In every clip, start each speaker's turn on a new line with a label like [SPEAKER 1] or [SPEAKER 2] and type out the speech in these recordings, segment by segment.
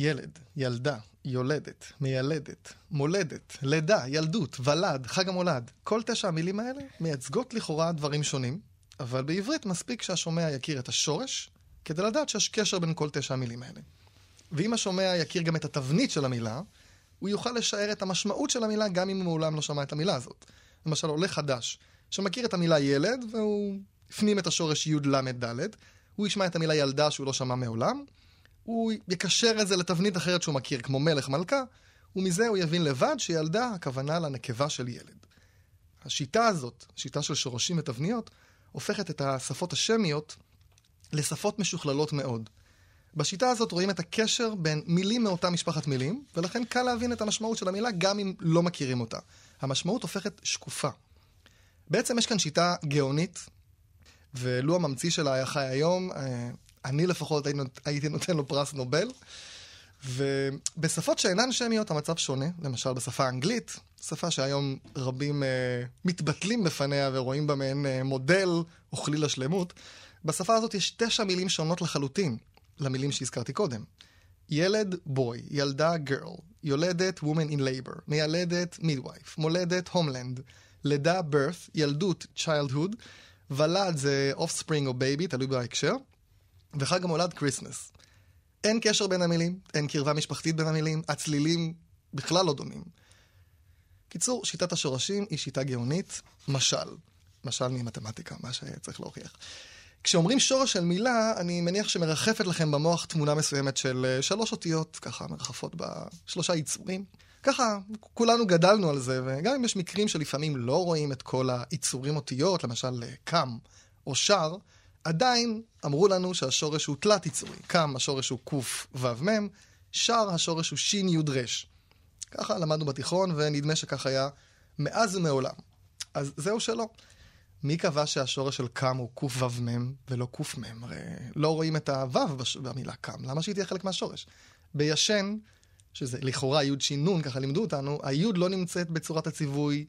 [SPEAKER 1] ילד, ילדה, יולדת, מיילדת, מולדת, לידה, ילדות, ולד, חג המולד. כל תשע המילים האלה מייצגות לכאורה דברים שונים, אבל בעברית מספיק שהשומע יכיר את השורש, כדי לדעת שיש קשר בין כל תשע המילים האלה. ואם השומע יכיר גם את התבנית של המילה, הוא יוכל לשער את המשמעות של המילה גם אם הוא מעולם לא שמע את המילה הזאת. למשל, עולה חדש, שמכיר את המילה ילד, והוא הפנים את השורש י"ל-ד', הוא ישמע את המילה ילדה שהוא לא שמע מעולם, הוא יקשר את זה לתבנית אחרת שהוא מכיר, כמו מלך מלכה, ומזה הוא יבין לבד שילדה הכוונה לנקבה של ילד. השיטה הזאת, שיטה של שורשים ותבניות, הופכת את השפות השמיות לשפות משוכללות מאוד. בשיטה הזאת רואים את הקשר בין מילים מאותה משפחת מילים, ולכן קל להבין את המשמעות של המילה גם אם לא מכירים אותה. המשמעות הופכת שקופה. בעצם יש כאן שיטה גאונית, ולו הממציא שלה היה חי היום, אה, אני לפחות הייתי נותן לו פרס נובל. ובשפות שאינן שמיות המצב שונה, למשל בשפה האנגלית, שפה שהיום רבים uh, מתבטלים בפניה ורואים בה מעין uh, מודל או כליל השלמות, בשפה הזאת יש תשע מילים שונות לחלוטין למילים שהזכרתי קודם. ילד, בוי, ילדה, girl, יולדת, woman in labor, מיילדת, midwife, מולדת, homeland, לידה, birth, ילדות, childhood, ולד זה offspring או baby, תלוי בהקשר, וחג המולד, Christmas. אין קשר בין המילים, אין קרבה משפחתית בין המילים, הצלילים בכלל לא דומים. קיצור, שיטת השורשים היא שיטה גאונית, משל. משל ממתמטיקה, מה שצריך להוכיח. כשאומרים שורש של מילה, אני מניח שמרחפת לכם במוח תמונה מסוימת של אה, שלוש אותיות, ככה מרחפות בשלושה יצורים. ככה, כולנו גדלנו על זה, וגם אם יש מקרים שלפעמים לא רואים את כל היצורים אותיות, למשל אה, קם או שר, עדיין אמרו לנו שהשורש הוא תלת יצורי. קם השורש הוא קו"ף-ו"מ, שר השורש הוא שי"ר. ככה למדנו בתיכון, ונדמה שכך היה מאז ומעולם. אז זהו שלא. מי קבע שהשורש של קם הוא קו"ף-ו"מ ולא קו"ף-מ? הרי לא רואים את הו"ו במילה קם, למה שהיא תהיה חלק מהשורש? בישן, שזה לכאורה י' ש' נ', ככה לימדו אותנו, הי' לא נמצאת בצורת הציווי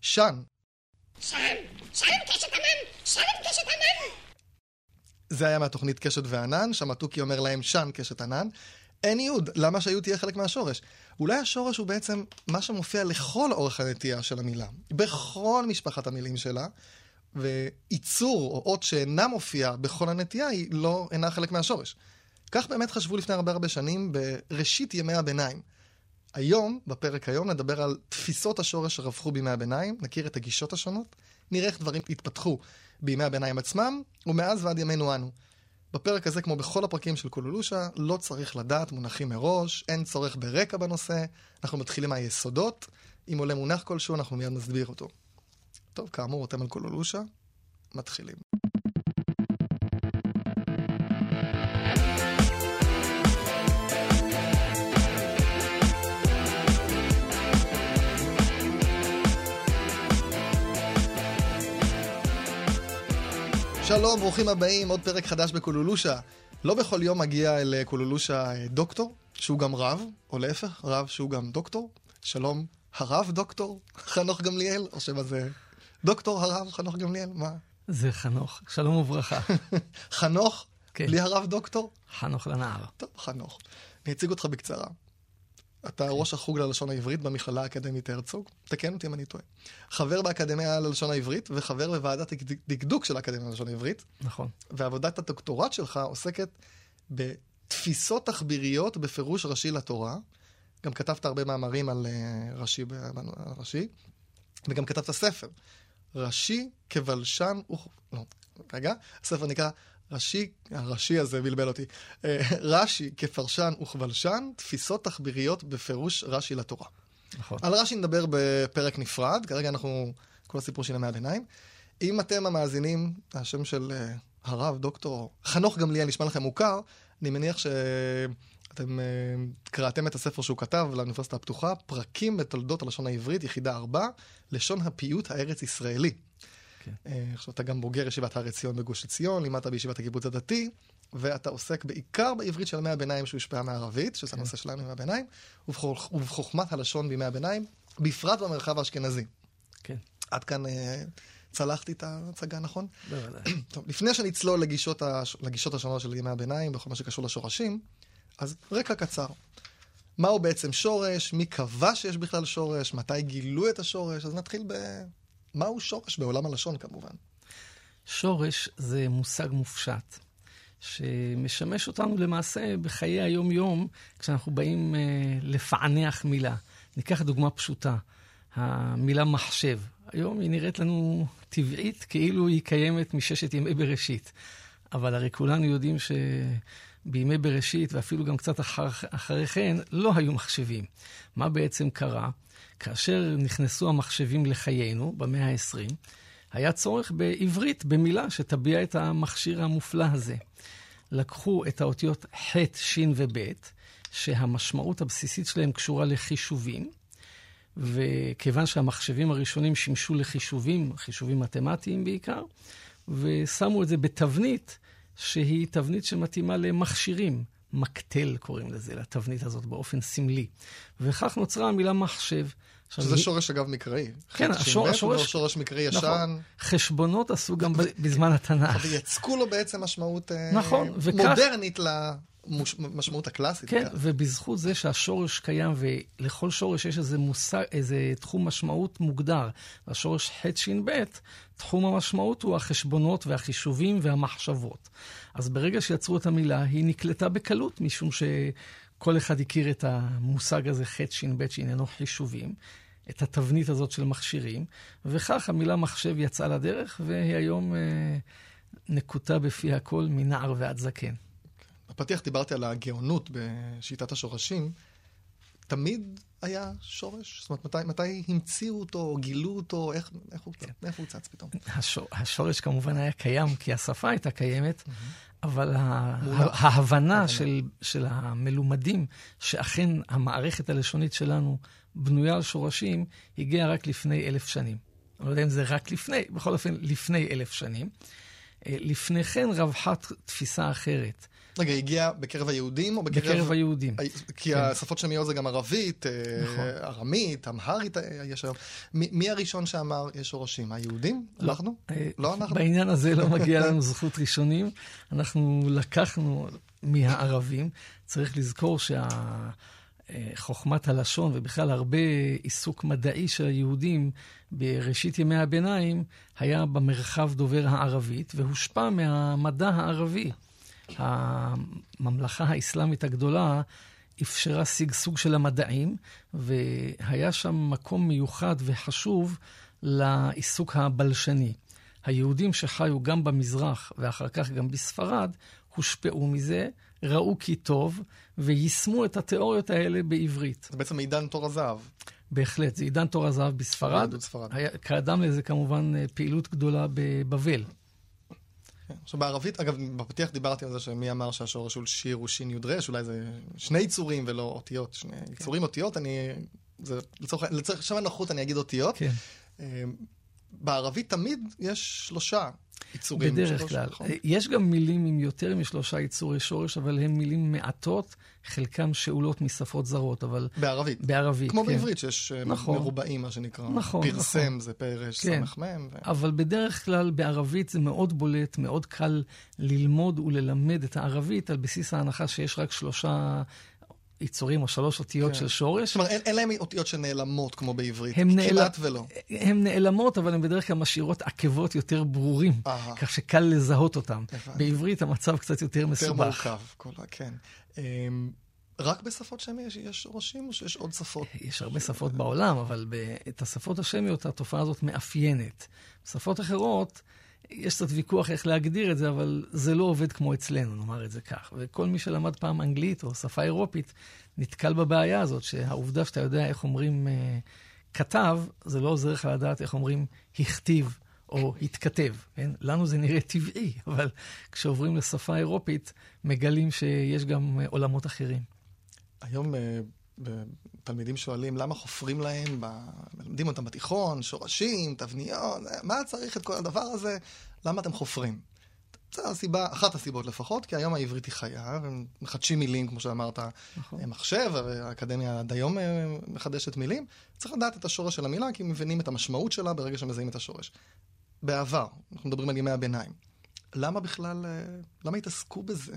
[SPEAKER 1] שן. שן, שן קשת ענן, שן קשת ענן. זה היה מהתוכנית קשת וענן, שם התוכי אומר להם שן קשת ענן. אין יוד, למה שהיוד תהיה חלק מהשורש? אולי השורש הוא בעצם מה שמופיע לכל אורך הנטייה של המילה, בכל משפחת המילים שלה, וייצור או אות שאינה מופיעה בכל הנטייה היא לא, אינה חלק מהשורש. כך באמת חשבו לפני הרבה הרבה שנים בראשית ימי הביניים. היום, בפרק היום, נדבר על תפיסות השורש שרווחו בימי הביניים, נכיר את הגישות השונות, נראה איך דברים התפתחו בימי הביניים עצמם, ומאז ועד ימינו אנו. בפרק הזה, כמו בכל הפרקים של קולולושה, לא צריך לדעת מונחים מראש, אין צורך ברקע בנושא, אנחנו מתחילים מהיסודות. אם עולה מונח כלשהו, אנחנו מיד נסביר אותו. טוב, כאמור, אתם על קולולושה, מתחילים. שלום, ברוכים הבאים, עוד פרק חדש בקולולושה. לא בכל יום מגיע אל קולולושה אה, דוקטור, שהוא גם רב, או להפך, רב שהוא גם דוקטור. שלום, הרב דוקטור חנוך גמליאל, או שמא זה דוקטור הרב חנוך גמליאל, מה?
[SPEAKER 2] זה חנוך, שלום וברכה.
[SPEAKER 1] חנוך? כן. בלי הרב דוקטור?
[SPEAKER 2] חנוך לנער.
[SPEAKER 1] טוב, חנוך. אני אציג אותך בקצרה. אתה כן. ראש החוג ללשון העברית במכללה האקדמית הרצוג, תקן אותי אם אני טועה. חבר באקדמיה ללשון העברית וחבר בוועדת דקדוק של האקדמיה ללשון העברית.
[SPEAKER 2] נכון.
[SPEAKER 1] ועבודת הדוקטורט שלך עוסקת בתפיסות תחביריות בפירוש ראשי לתורה. גם כתבת הרבה מאמרים על uh, ראשי, ראשי, וגם כתבת ספר. ראשי כבלשן, לא, רגע, הספר נקרא רש"י, הרש"י הזה בלבל אותי, אה, רש"י כפרשן וכבלשן, תפיסות תחביריות בפירוש רש"י לתורה.
[SPEAKER 2] נכון.
[SPEAKER 1] על רש"י נדבר בפרק נפרד, כרגע אנחנו, כל הסיפור של ימי הביניים. אם אתם המאזינים, השם של אה, הרב, דוקטור חנוך גמליאל נשמע לכם מוכר, אני מניח שאתם אה, קראתם את הספר שהוא כתב לאוניברסיטה הפתוחה, פרקים בתולדות הלשון העברית, יחידה 4, לשון הפיוט הארץ-ישראלי. כן. אה, עכשיו, אתה גם בוגר ישיבת הר עציון בגוש עציון, לימדת בישיבת הקיבוץ הדתי, ואתה עוסק בעיקר בעברית של ימי הביניים שהושפעה מערבית, שזה כן. הנושא שלנו ימי הביניים, ובחוכמת הלשון בימי הביניים, בפרט במרחב האשכנזי.
[SPEAKER 2] כן.
[SPEAKER 1] עד כאן אה, צלחתי את ההצגה, נכון?
[SPEAKER 2] בוודאי.
[SPEAKER 1] טוב, לפני שנצלול לגישות, הש... לגישות השונות של ימי הביניים, בכל מה שקשור לשורשים, אז רקע קצר. מהו בעצם שורש? מי קבע שיש בכלל שורש? מתי גילו את השורש? אז נתחיל ב... מהו שורש בעולם הלשון כמובן.
[SPEAKER 2] שורש זה מושג מופשט, שמשמש אותנו למעשה בחיי היום-יום, כשאנחנו באים אה, לפענח מילה. ניקח דוגמה פשוטה, המילה מחשב. היום היא נראית לנו טבעית, כאילו היא קיימת מששת ימי בראשית. אבל הרי כולנו יודעים שבימי בראשית, ואפילו גם קצת אחר, אחרי כן, לא היו מחשבים. מה בעצם קרה? כאשר נכנסו המחשבים לחיינו, במאה ה-20, היה צורך בעברית, במילה שתביע את המכשיר המופלא הזה. לקחו את האותיות ח', ש' וב', שהמשמעות הבסיסית שלהם קשורה לחישובים, וכיוון שהמחשבים הראשונים שימשו לחישובים, חישובים מתמטיים בעיקר, ושמו את זה בתבנית שהיא תבנית שמתאימה למכשירים. מקטל קוראים לזה, לתבנית הזאת באופן סמלי. וכך נוצרה המילה מחשב.
[SPEAKER 1] שזה היא... שורש אגב מקראי.
[SPEAKER 2] כן, השור, השורש...
[SPEAKER 1] שורש מקראי ישן. נכון.
[SPEAKER 2] חשבונות עשו גם בזמן התנ"ך.
[SPEAKER 1] ויצקו לו בעצם משמעות
[SPEAKER 2] נכון, וכך...
[SPEAKER 1] מודרנית למשמעות הקלאסית.
[SPEAKER 2] כן, כך. ובזכות זה שהשורש קיים, ולכל שורש יש איזה מושג, איזה תחום משמעות מוגדר. לשורש ח' ש' ב', תחום המשמעות הוא החשבונות והחישובים והמחשבות. אז ברגע שיצרו את המילה, היא נקלטה בקלות, משום ש... כל אחד הכיר את המושג הזה, ח' ש' ב', שעניינו חישובים, את התבנית הזאת של מכשירים, וכך המילה מחשב יצאה לדרך, והיא היום אה, נקוטה בפי הכל מנער ועד זקן.
[SPEAKER 1] בפתיח דיברתי על הגאונות בשיטת השורשים. תמיד היה שורש? זאת אומרת, מתי, מתי המציאו אותו, או גילו אותו, איך, איך הוא, כן. איך הוא צץ פתאום?
[SPEAKER 2] השור, השורש כמובן היה קיים, כי השפה הייתה קיימת. אבל ההבנה של, של המלומדים, שאכן המערכת הלשונית שלנו בנויה על שורשים, הגיעה רק לפני אלף שנים. אני לא יודע אם זה רק לפני, בכל אופן, לפני אלף שנים. אה, לפני כן רווחה תפיסה אחרת.
[SPEAKER 1] רגע, הגיע בקרב היהודים או בקרב...
[SPEAKER 2] בקרב היהודים.
[SPEAKER 1] כי כן. השפות שמיות זה גם ערבית, אה, נכון. ארמית, אמהרית אה, יש היום. מי הראשון שאמר יש שורשים? היהודים? לא. אנחנו?
[SPEAKER 2] אה, לא אנחנו? בעניין הזה לא מגיע לנו זכות ראשונים. אנחנו לקחנו מהערבים. צריך לזכור שה... חוכמת הלשון ובכלל הרבה עיסוק מדעי של היהודים בראשית ימי הביניים היה במרחב דובר הערבית והושפע מהמדע הערבי. הממלכה האסלאמית הגדולה אפשרה שגשוג של המדעים, והיה שם מקום מיוחד וחשוב לעיסוק הבלשני. היהודים שחיו גם במזרח ואחר כך גם בספרד, הושפעו מזה, ראו כי טוב, ויישמו את התיאוריות האלה בעברית.
[SPEAKER 1] זה בעצם עידן תור הזהב.
[SPEAKER 2] בהחלט, זה עידן תור הזהב בספרד. היה, קדם לזה כמובן פעילות גדולה בבבל.
[SPEAKER 1] כן. עכשיו בערבית, אגב, בפתיח דיברתי על זה שמי אמר שהשורש של שיר הוא שין יוד רש, אולי זה שני יצורים ולא אותיות, שני כן. יצורים אותיות, אני, זה לצורך, לצורך שם הנוחות אני אגיד אותיות. כן. אמ, בערבית תמיד יש שלושה יצורים.
[SPEAKER 2] בדרך כלל. נכון? יש גם מילים עם יותר משלושה יצורי שורש, אבל הן מילים מעטות, חלקם שאולות משפות זרות, אבל...
[SPEAKER 1] בערבית.
[SPEAKER 2] בערבית,
[SPEAKER 1] כמו כן. בעברית, שיש אה, נכון. מרובעים, מה שנקרא. נכון, פרסם נכון. זה פרש, כן. סמ"ם. ו...
[SPEAKER 2] אבל בדרך כלל בערבית זה מאוד בולט, מאוד קל ללמוד וללמד את הערבית על בסיס ההנחה שיש רק שלושה יצורים או שלוש אותיות כן. של שורש.
[SPEAKER 1] אומרת, אין, אין להם אותיות שנעלמות כמו בעברית, כמעט נעל... ולא.
[SPEAKER 2] הן נעלמות, אבל הן בדרך כלל משאירות עקבות יותר ברורים, Aha. כך שקל לזהות אותן. בעברית המצב קצת יותר מסובך.
[SPEAKER 1] יותר מורכב, כל... כן. אמ, רק בשפות שמיות יש שורשים או שיש עוד שפות?
[SPEAKER 2] יש הרבה שפות בעולם, אבל את השפות השמיות התופעה הזאת מאפיינת. בשפות אחרות... יש קצת ויכוח איך להגדיר את זה, אבל זה לא עובד כמו אצלנו, נאמר את זה כך. וכל מי שלמד פעם אנגלית או שפה אירופית נתקל בבעיה הזאת, שהעובדה שאתה יודע איך אומרים אה, כתב, זה לא עוזר לך לדעת איך אומרים הכתיב או התכתב. כן? לנו זה נראה טבעי, אבל כשעוברים לשפה אירופית, מגלים שיש גם אה, עולמות אחרים.
[SPEAKER 1] היום אה, תלמידים שואלים למה חופרים להם, ב... מלמדים אותם בתיכון, שורשים, תבניות, מה צריך את כל הדבר הזה? למה אתם חופרים? זו הסיבה, אחת הסיבות לפחות, כי היום העברית היא חיה, ומחדשים מילים, כמו שאמרת, נכון. מחשב, האקדמיה עד היום אה, מחדשת מילים. צריך לדעת את השורש של המילה, כי מבינים את המשמעות שלה ברגע שמזהים את השורש. בעבר, אנחנו מדברים על ימי הביניים. למה בכלל, אה, למה התעסקו בזה?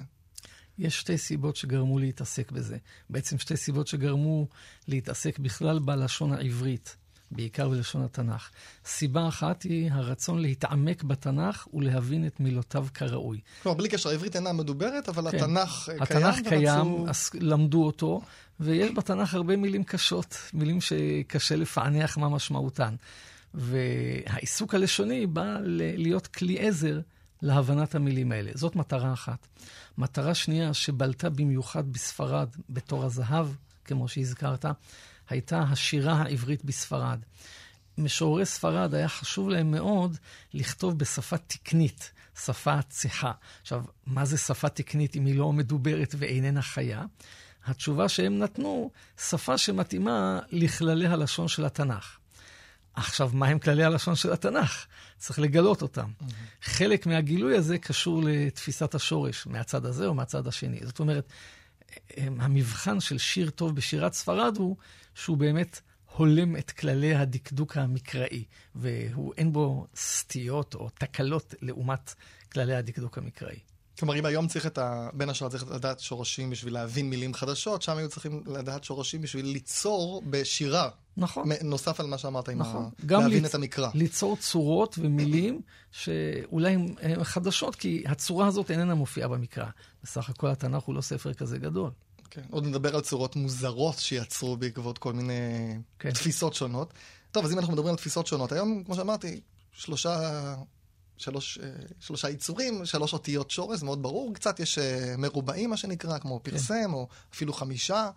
[SPEAKER 2] יש שתי סיבות שגרמו להתעסק בזה. בעצם שתי סיבות שגרמו להתעסק בכלל בלשון העברית. בעיקר בלשון התנ"ך. סיבה אחת היא הרצון להתעמק בתנ"ך ולהבין את מילותיו כראוי.
[SPEAKER 1] כלומר, בלי קשר, העברית אינה מדוברת, אבל כן. התנ"ך קיים.
[SPEAKER 2] התנ"ך קיים, ורצו... אז למדו אותו, ויש בתנ"ך הרבה מילים קשות, מילים שקשה לפענח מה משמעותן. והעיסוק הלשוני בא להיות כלי עזר להבנת המילים האלה. זאת מטרה אחת. מטרה שנייה, שבלטה במיוחד בספרד בתור הזהב, כמו שהזכרת, הייתה השירה העברית בספרד. משוררי ספרד היה חשוב להם מאוד לכתוב בשפה תקנית, שפה צחה. עכשיו, מה זה שפה תקנית אם היא לא מדוברת ואיננה חיה? התשובה שהם נתנו, שפה שמתאימה לכללי הלשון של התנ"ך. עכשיו, מה הם כללי הלשון של התנ"ך? צריך לגלות אותם. Mm-hmm. חלק מהגילוי הזה קשור לתפיסת השורש, מהצד הזה או מהצד השני. זאת אומרת, המבחן של שיר טוב בשירת ספרד הוא שהוא באמת הולם את כללי הדקדוק המקראי, ואין בו סטיות או תקלות לעומת כללי הדקדוק המקראי.
[SPEAKER 1] כלומר, אם היום צריך את ה... בין השאר צריך לדעת שורשים בשביל להבין מילים חדשות, שם היו צריכים לדעת שורשים בשביל ליצור בשירה.
[SPEAKER 2] נכון.
[SPEAKER 1] נוסף על מה שאמרת, נכון. עם ה... להבין ליצ... את המקרא.
[SPEAKER 2] ליצור צורות ומילים שאולי הן חדשות, כי הצורה הזאת איננה מופיעה במקרא. בסך הכל התנ"ך הוא לא ספר כזה גדול.
[SPEAKER 1] כן. עוד נדבר על צורות מוזרות שיצרו בעקבות כל מיני כן. תפיסות שונות. טוב, אז אם אנחנו מדברים על תפיסות שונות, היום, כמו שאמרתי, שלושה, שלוש, אה, שלושה יצורים, שלוש אותיות שורש, זה מאוד ברור. קצת יש אה, מרובעים, מה שנקרא, כמו כן. פרסם, כן. או אפילו חמישה.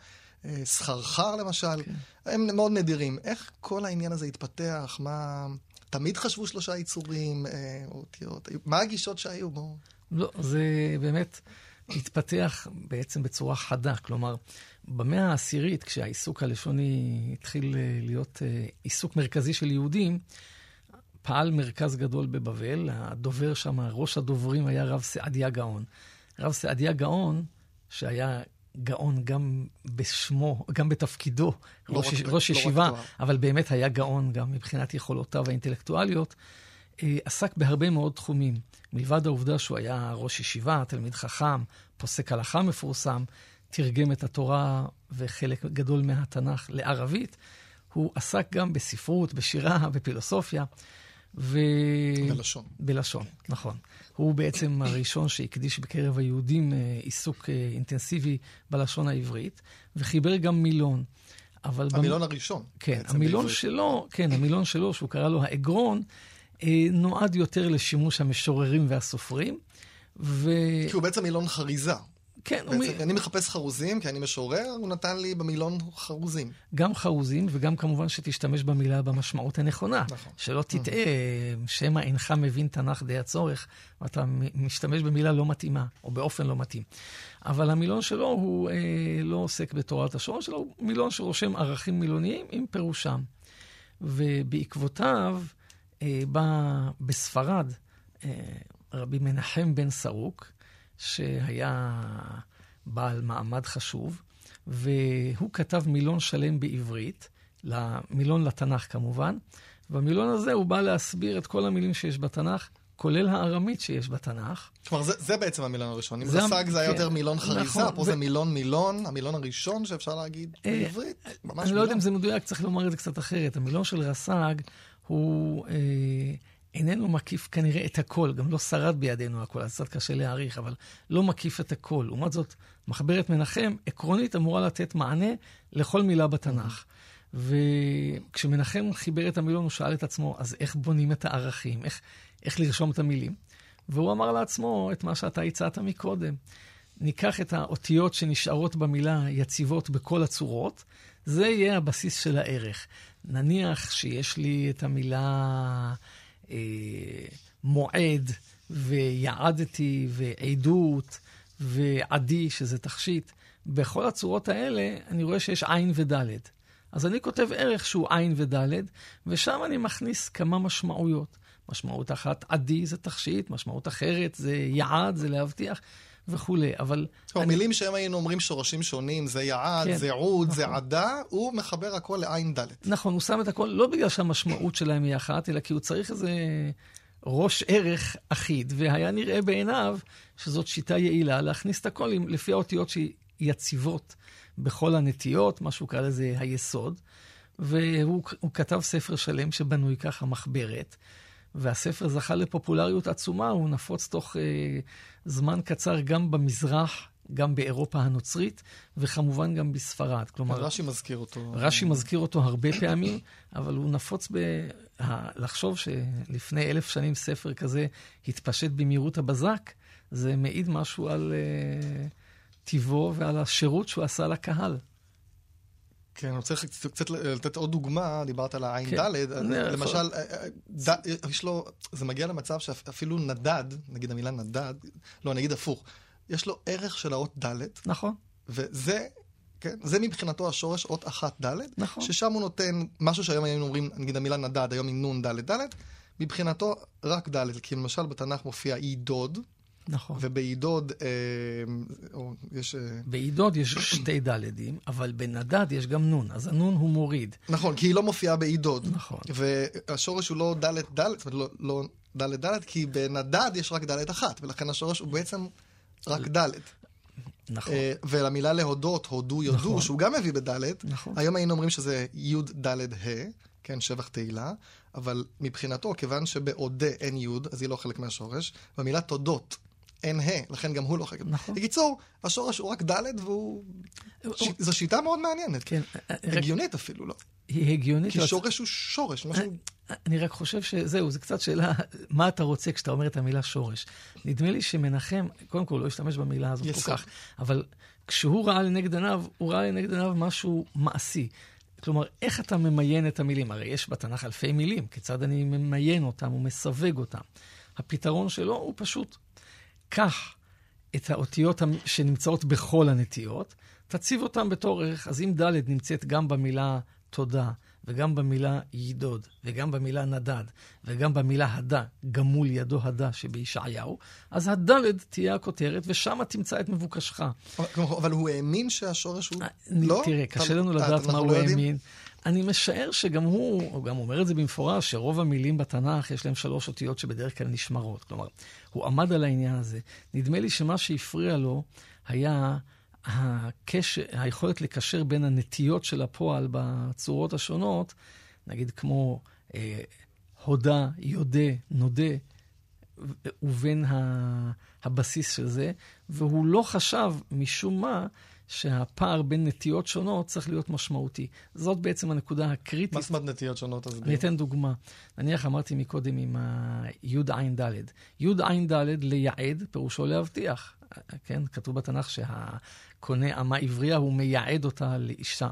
[SPEAKER 1] אה, סחרחר למשל, כן. הם מאוד נדירים. איך כל העניין הזה התפתח? מה... תמיד חשבו שלושה יצורים, אותיות? מה הגישות שהיו? בואו...
[SPEAKER 2] לא, זה באמת... התפתח בעצם בצורה חדה. כלומר, במאה העשירית, כשהעיסוק הלשוני התחיל להיות עיסוק מרכזי של יהודים, פעל מרכז גדול בבבל, הדובר שם, ראש הדוברים היה רב סעדיה גאון. רב סעדיה גאון, שהיה גאון גם בשמו, גם בתפקידו, לא ראש, רק, ראש לא ישיבה, אבל באמת היה גאון גם מבחינת יכולותיו האינטלקטואליות, אה, עסק בהרבה מאוד תחומים. מלבד העובדה שהוא היה ראש ישיבה, תלמיד חכם, פוסק הלכה מפורסם, תרגם את התורה וחלק גדול מהתנ"ך לערבית, הוא עסק גם בספרות, בשירה, בפילוסופיה.
[SPEAKER 1] ו... בלשון.
[SPEAKER 2] בלשון, נכון. הוא בעצם הראשון שהקדיש בקרב היהודים אה, עיסוק אה, אינטנסיבי בלשון העברית, וחיבר גם מילון.
[SPEAKER 1] אבל... המילון במ... הראשון.
[SPEAKER 2] כן, המילון בעברית. שלו, כן, המילון שלו, שהוא קרא לו האגרון, אה, נועד יותר לשימוש המשוררים והסופרים.
[SPEAKER 1] ו... כי הוא בעצם מילון חריזה.
[SPEAKER 2] כן.
[SPEAKER 1] הוא... אני מחפש חרוזים, כי אני משורר, הוא נתן לי במילון חרוזים.
[SPEAKER 2] גם חרוזים, וגם כמובן שתשתמש במילה במשמעות הנכונה. נכון. שלא תטעה, שמא אינך מבין תנ"ך די הצורך, ואתה משתמש במילה לא מתאימה, או באופן לא מתאים. אבל המילון שלו, הוא אה, לא עוסק בתורת השורש שלו, הוא מילון שרושם ערכים מילוניים עם פירושם. ובעקבותיו, אה, בא בספרד אה, רבי מנחם בן סרוק, שהיה בעל מעמד חשוב, והוא כתב מילון שלם בעברית, מילון לתנ"ך כמובן, במילון הזה הוא בא להסביר את כל המילים שיש בתנ"ך, כולל הארמית שיש בתנ"ך.
[SPEAKER 1] כלומר, זה, זה בעצם המילון הראשון. אם רס"ג זה היה כן, יותר מילון חריזה, נכון, פה ו... זה מילון מילון, המילון הראשון שאפשר להגיד אה, בעברית, ממש
[SPEAKER 2] מילון. אני לא יודע אם זה מדויק, צריך לומר את זה קצת אחרת. המילון של רס"ג הוא... אה, איננו מקיף כנראה את הכל, גם לא שרד בידינו הכל, אז קצת קשה להעריך, אבל לא מקיף את הכל. לעומת זאת, מחברת מנחם עקרונית אמורה לתת מענה לכל מילה בתנ"ך. וכשמנחם חיבר את המילון, הוא שאל את עצמו, אז איך בונים את הערכים? איך, איך לרשום את המילים? והוא אמר לעצמו את מה שאתה הצעת מקודם. ניקח את האותיות שנשארות במילה יציבות בכל הצורות, זה יהיה הבסיס של הערך. נניח שיש לי את המילה מועד, ויעדתי, ועדות, ועדי, שזה תכשיט. בכל הצורות האלה אני רואה שיש עין ודלת. אז אני כותב ערך שהוא עין ודלת, ושם אני מכניס כמה משמעויות. משמעות אחת, עדי זה תכשיט, משמעות אחרת זה יעד, זה להבטיח. וכולי, אבל...
[SPEAKER 1] כלומר, אני... מילים שהם היינו אומרים שורשים שונים, זה יעד, כן, זה עוד, נכון. זה עדה, הוא מחבר הכל לעין ד'.
[SPEAKER 2] נכון, הוא שם את הכל, לא בגלל שהמשמעות שלהם היא אחת, אלא כי הוא צריך איזה ראש ערך אחיד, והיה נראה בעיניו שזאת שיטה יעילה להכניס את הכל לפי האותיות שיציבות בכל הנטיות, מה שהוא קרא לזה היסוד. והוא כתב ספר שלם שבנוי ככה, מחברת, והספר זכה לפופולריות עצומה, הוא נפוץ תוך אה, זמן קצר גם במזרח, גם באירופה הנוצרית, וכמובן גם בספרד.
[SPEAKER 1] כלומר... רש"י מזכיר אותו.
[SPEAKER 2] רש"י מזכיר אותו הרבה פעמים, אבל הוא נפוץ ב... לחשוב שלפני אלף שנים ספר כזה התפשט במהירות הבזק, זה מעיד משהו על uh, טיבו ועל השירות שהוא עשה לקהל.
[SPEAKER 1] כן, אני רוצה קצת לתת עוד דוגמה, דיברת על העין כן. ד', למשל, אה, אה, יש לו, זה מגיע למצב שאפילו נדד, נגיד המילה נדד, לא, אני אגיד הפוך, יש לו ערך של האות ד',
[SPEAKER 2] נכון.
[SPEAKER 1] וזה, כן, זה מבחינתו השורש אות אחת ד',
[SPEAKER 2] נכון.
[SPEAKER 1] ששם הוא נותן משהו שהיום היינו אומרים, נגיד המילה נדד, היום היא נון ד' ד', מבחינתו רק ד', כי למשל בתנ"ך מופיע אי דוד,
[SPEAKER 2] נכון.
[SPEAKER 1] ובעידוד, אה, או, יש... אה...
[SPEAKER 2] בעידוד יש שתי דלדים, אבל בנדד יש גם נון, אז הנון הוא מוריד.
[SPEAKER 1] נכון, כי היא לא מופיעה בעידוד.
[SPEAKER 2] נכון.
[SPEAKER 1] והשורש הוא לא דלת דלת, זאת אומרת, לא, לא דלת דלת, כי בנדד יש רק דלת אחת, ולכן השורש הוא בעצם רק דלת.
[SPEAKER 2] נכון.
[SPEAKER 1] אה, ולמילה להודות, הודו, יודו, נכון. שהוא גם מביא בדלת,
[SPEAKER 2] נכון.
[SPEAKER 1] היום היינו אומרים שזה י' ד' ה', כן, שבח תהילה, אבל מבחינתו, כיוון שבאודה אין י', אז היא לא חלק מהשורש, במילה תודות אין ה', לכן גם הוא לא חלק.
[SPEAKER 2] נכון.
[SPEAKER 1] בקיצור, השורש הוא רק ד' והוא... ש... זו שיטה מאוד מעניינת.
[SPEAKER 2] כן.
[SPEAKER 1] הגיונית אפילו, לא?
[SPEAKER 2] היא הגיונית.
[SPEAKER 1] כי שורש הוא שורש, משהו...
[SPEAKER 2] אני רק חושב שזהו, זו קצת שאלה, מה אתה רוצה כשאתה אומר את המילה שורש. נדמה לי שמנחם, קודם כל, לא השתמש במילה הזאת כל כך, אבל כשהוא ראה לנגד עיניו, הוא ראה לנגד עיניו משהו מעשי. כלומר, איך אתה ממיין את המילים? הרי יש בתנ"ך אלפי מילים, כיצד אני ממיין אותם ומסווג אותם? הפתרון שלו הוא פשוט, קח את האותיות שנמצאות בכל הנטיות, תציב אותן בתור ערך. אז אם ד' נמצאת גם במילה תודה, וגם במילה יידוד, וגם במילה נדד, וגם במילה הדה, גם מול ידו הדה שבישעיהו, אז הדלת תהיה הכותרת, ושם תמצא את מבוקשך.
[SPEAKER 1] אבל הוא האמין שהשורש הוא... לא?
[SPEAKER 2] תראה, קשה לנו לדעת מה הוא לא האמין. אני משער שגם הוא, הוא גם אומר את זה במפורש, שרוב המילים בתנ"ך יש להם שלוש אותיות שבדרך כלל נשמרות. כלומר, הוא עמד על העניין הזה. נדמה לי שמה שהפריע לו היה הקשר, היכולת לקשר בין הנטיות של הפועל בצורות השונות, נגיד כמו אה, הודה, יודה, נודה, ובין הבסיס של זה, והוא לא חשב משום מה שהפער בין נטיות שונות צריך להיות משמעותי. זאת בעצם הנקודה הקריטית. מה
[SPEAKER 1] זאת אומרת נטיות שונות?
[SPEAKER 2] אני אתן דוגמה. נניח אמרתי מקודם עם הי"ע-ד'. י"ע-ד' לייעד, פירושו להבטיח. כן, כתוב בתנ"ך שהקונה אמה עברייה, הוא מייעד אותה לאישה.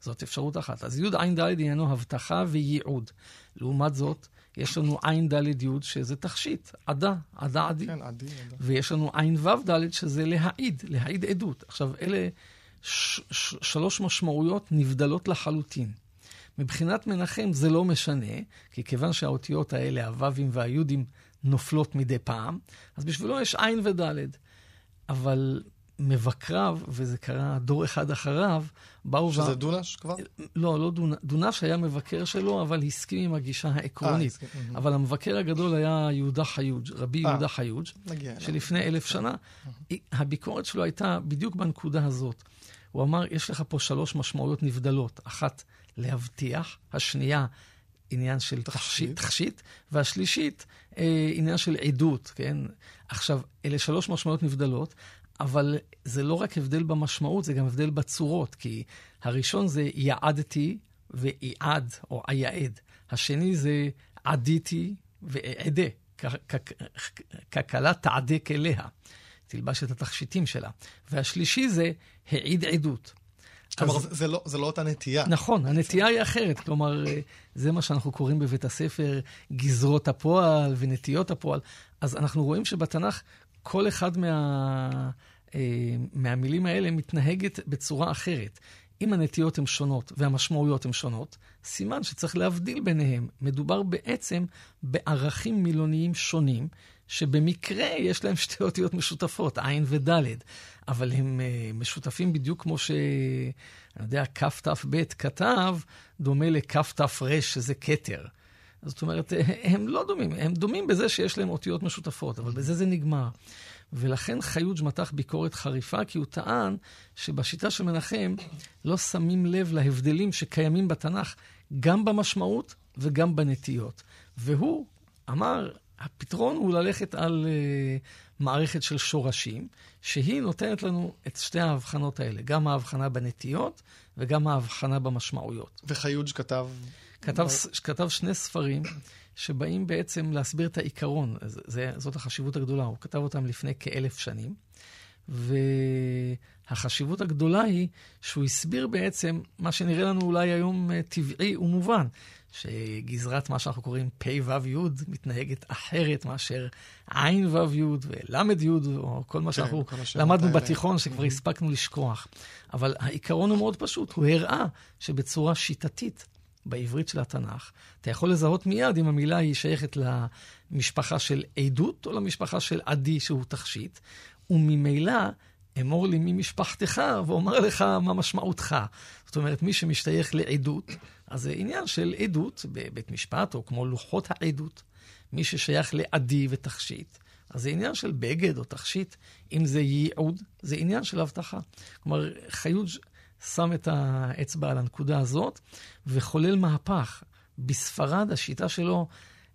[SPEAKER 2] זאת אפשרות אחת. אז י"ע-ד' עניינו הבטחה וייעוד. לעומת זאת, יש לנו עין ד' י' שזה תכשיט, עדה, עדה עדי.
[SPEAKER 1] כן, עדי, עדה.
[SPEAKER 2] ויש לנו עין ו' ד' שזה להעיד, להעיד עדות. עכשיו, אלה ש- ש- שלוש משמעויות נבדלות לחלוטין. מבחינת מנחם זה לא משנה, כי כיוון שהאותיות האלה, הו"ים והיו"דים, נופלות מדי פעם, אז בשבילו יש עין וד'. אבל מבקריו, וזה קרה דור אחד אחריו, באו...
[SPEAKER 1] שזה ו... דונש כבר?
[SPEAKER 2] לא, לא דונש. דונש היה מבקר שלו, אבל הסכים עם הגישה העקרונית. 아, אה, אבל המבקר הגדול היה יהודה חיוג', רבי 아, אה, יהודה חיוג', שלפני אלף שנה. הביקורת שלו הייתה בדיוק בנקודה הזאת. הוא אמר, יש לך פה שלוש משמעויות נבדלות. אחת, להבטיח, השנייה, עניין של תכשיט, תכשיט והשלישית, אה, עניין של עדות, כן? עכשיו, אלה שלוש משמעויות נבדלות. אבל זה לא רק הבדל במשמעות, זה גם הבדל בצורות, כי הראשון זה יעדתי ואיעד, או אייעד. השני זה עדיתי ואעדה, ככלה תעדק אליה, תלבש את התכשיטים שלה. והשלישי זה העיד עדות.
[SPEAKER 1] כלומר, אז... זה, לא, זה לא אותה נטייה.
[SPEAKER 2] נכון, הנטייה היא אחרת. כלומר, זה מה שאנחנו קוראים בבית הספר גזרות הפועל ונטיות הפועל. אז אנחנו רואים שבתנ"ך כל אחד מה, אה, מהמילים האלה מתנהגת בצורה אחרת. אם הנטיות הן שונות והמשמעויות הן שונות, סימן שצריך להבדיל ביניהם. מדובר בעצם בערכים מילוניים שונים, שבמקרה יש להם שתי אותיות משותפות, עין ודלת, אבל הם uh, משותפים בדיוק כמו ש... אני יודע, כת"ב כתב, דומה לכת"ר, שזה כתר. זאת אומרת, הם לא דומים, הם דומים בזה שיש להם אותיות משותפות, אבל בזה זה נגמר. ולכן חיוג' מתח ביקורת חריפה, כי הוא טען שבשיטה של מנחם לא שמים לב להבדלים שקיימים בתנ"ך גם במשמעות וגם בנטיות. והוא אמר, הפתרון הוא ללכת על uh, מערכת של שורשים, שהיא נותנת לנו את שתי ההבחנות האלה, גם ההבחנה בנטיות וגם ההבחנה במשמעויות.
[SPEAKER 1] וחיוג' כתב...
[SPEAKER 2] כתב, כתב שני ספרים שבאים בעצם להסביר את העיקרון, זה, זאת החשיבות הגדולה, הוא כתב אותם לפני כאלף שנים. והחשיבות הגדולה היא שהוא הסביר בעצם מה שנראה לנו אולי היום אה, טבעי ומובן, שגזרת מה שאנחנו קוראים פ' ו' י' מתנהגת אחרת מאשר ע' ו' י' ול' י', או כל מה כן, שאנחנו למדנו בתיכון שכבר mm-hmm. הספקנו לשכוח. אבל העיקרון הוא מאוד פשוט, הוא הראה שבצורה שיטתית בעברית של התנ"ך, אתה יכול לזהות מיד אם המילה היא שייכת למשפחה של עדות או למשפחה של עדי שהוא תכשיט, וממילא אמור לי ממשפחתך ואומר לך מה משמעותך. זאת אומרת, מי שמשתייך לעדות, אז זה עניין של עדות בבית משפט, או כמו לוחות העדות. מי ששייך לעדי ותכשיט, אז זה עניין של בגד או תכשיט. אם זה ייעוד, זה עניין של הבטחה. כלומר, חיוד שם את האצבע על הנקודה הזאת וחולל מהפך. בספרד השיטה שלו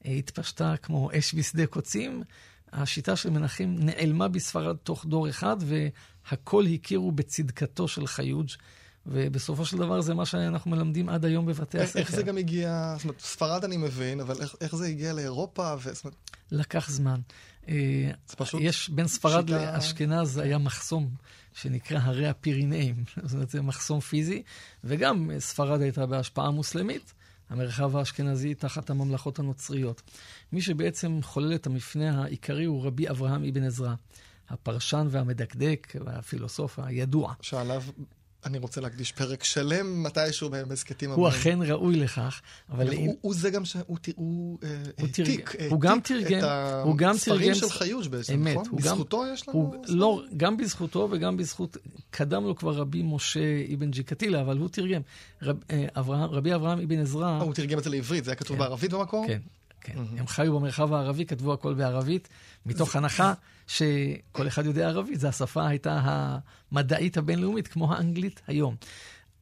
[SPEAKER 2] אה, התפשטה כמו אש בשדה קוצים. השיטה של מנחם נעלמה בספרד תוך דור אחד, והכל הכירו בצדקתו של חיוג'. ובסופו של דבר זה מה שאנחנו מלמדים עד היום בבתי הספר.
[SPEAKER 1] איך זה גם הגיע, זאת אומרת, ספרד אני מבין, אבל איך, איך זה הגיע לאירופה? ו... אומרת...
[SPEAKER 2] לקח זמן. אה, זה פשוט יש בין ספרד שיטה... לאשכנז היה מחסום שנקרא הרי הפירינאים, זאת אומרת זה מחסום פיזי, וגם ספרד הייתה בהשפעה מוסלמית, המרחב האשכנזי תחת הממלכות הנוצריות. מי שבעצם חולל את המפנה העיקרי הוא רבי אברהם אבן עזרא, הפרשן והמדקדק והפילוסוף הידוע.
[SPEAKER 1] שעליו אני רוצה להקדיש פרק שלם מתישהו בהסכתים
[SPEAKER 2] הבאים. הוא אכן ראוי לכך,
[SPEAKER 1] אבל... הוא, הוא, הוא זה גם שהוא הוא,
[SPEAKER 2] העתיק, הוא גם תרגם,
[SPEAKER 1] הוא גם הספרים של חיוש בעצם,
[SPEAKER 2] אמת,
[SPEAKER 1] נכון? בזכותו
[SPEAKER 2] גם,
[SPEAKER 1] יש לנו... הוא,
[SPEAKER 2] לא, גם בזכותו וגם בזכות... קדם לו כבר רבי משה אבן ג'יקטילה, אבל הוא תרגם. רב, אה, אברהם, רבי אברהם אבן עזרא...
[SPEAKER 1] אה, הוא תרגם את זה לעברית, זה היה כתוב כן, בערבית במקור?
[SPEAKER 2] כן. כן, mm-hmm. הם חיו במרחב הערבי, כתבו הכל בערבית, מתוך הנחה שכל אחד יודע ערבית, זו השפה הייתה המדעית הבינלאומית, כמו האנגלית היום.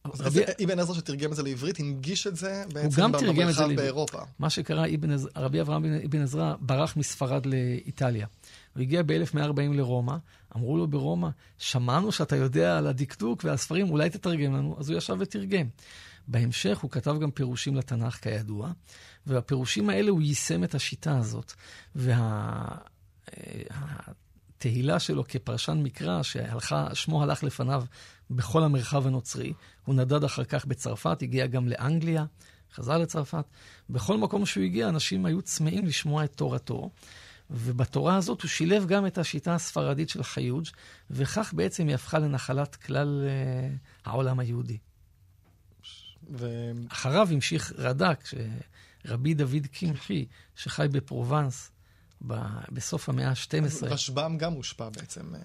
[SPEAKER 1] אז רבי... אבן עזרא שתרגם את זה לעברית, הנגיש את זה בעצם במרחב באירופה.
[SPEAKER 2] מה שקרה, עז... רבי אברהם אבן עזרא ברח מספרד לאיטליה. הוא הגיע ב-1140 לרומא, אמרו לו ברומא, שמענו שאתה יודע על הדקדוק והספרים, אולי תתרגם לנו, אז הוא ישב ותרגם. בהמשך הוא כתב גם פירושים לתנ"ך, כידוע, ובפירושים האלה הוא יישם את השיטה הזאת. והתהילה וה... שלו כפרשן מקרא, ששמו הלך לפניו בכל המרחב הנוצרי, הוא נדד אחר כך בצרפת, הגיע גם לאנגליה, חזר לצרפת. בכל מקום שהוא הגיע, אנשים היו צמאים לשמוע את תורתו. ובתורה הזאת הוא שילב גם את השיטה הספרדית של חיוג', וכך בעצם היא הפכה לנחלת כלל uh, העולם היהודי. ו... אחריו המשיך רד"ק, רבי דוד קמחי, שחי בפרובנס. בסוף המאה ה-12.
[SPEAKER 1] רשב"ם גם הושפע בעצם. אה,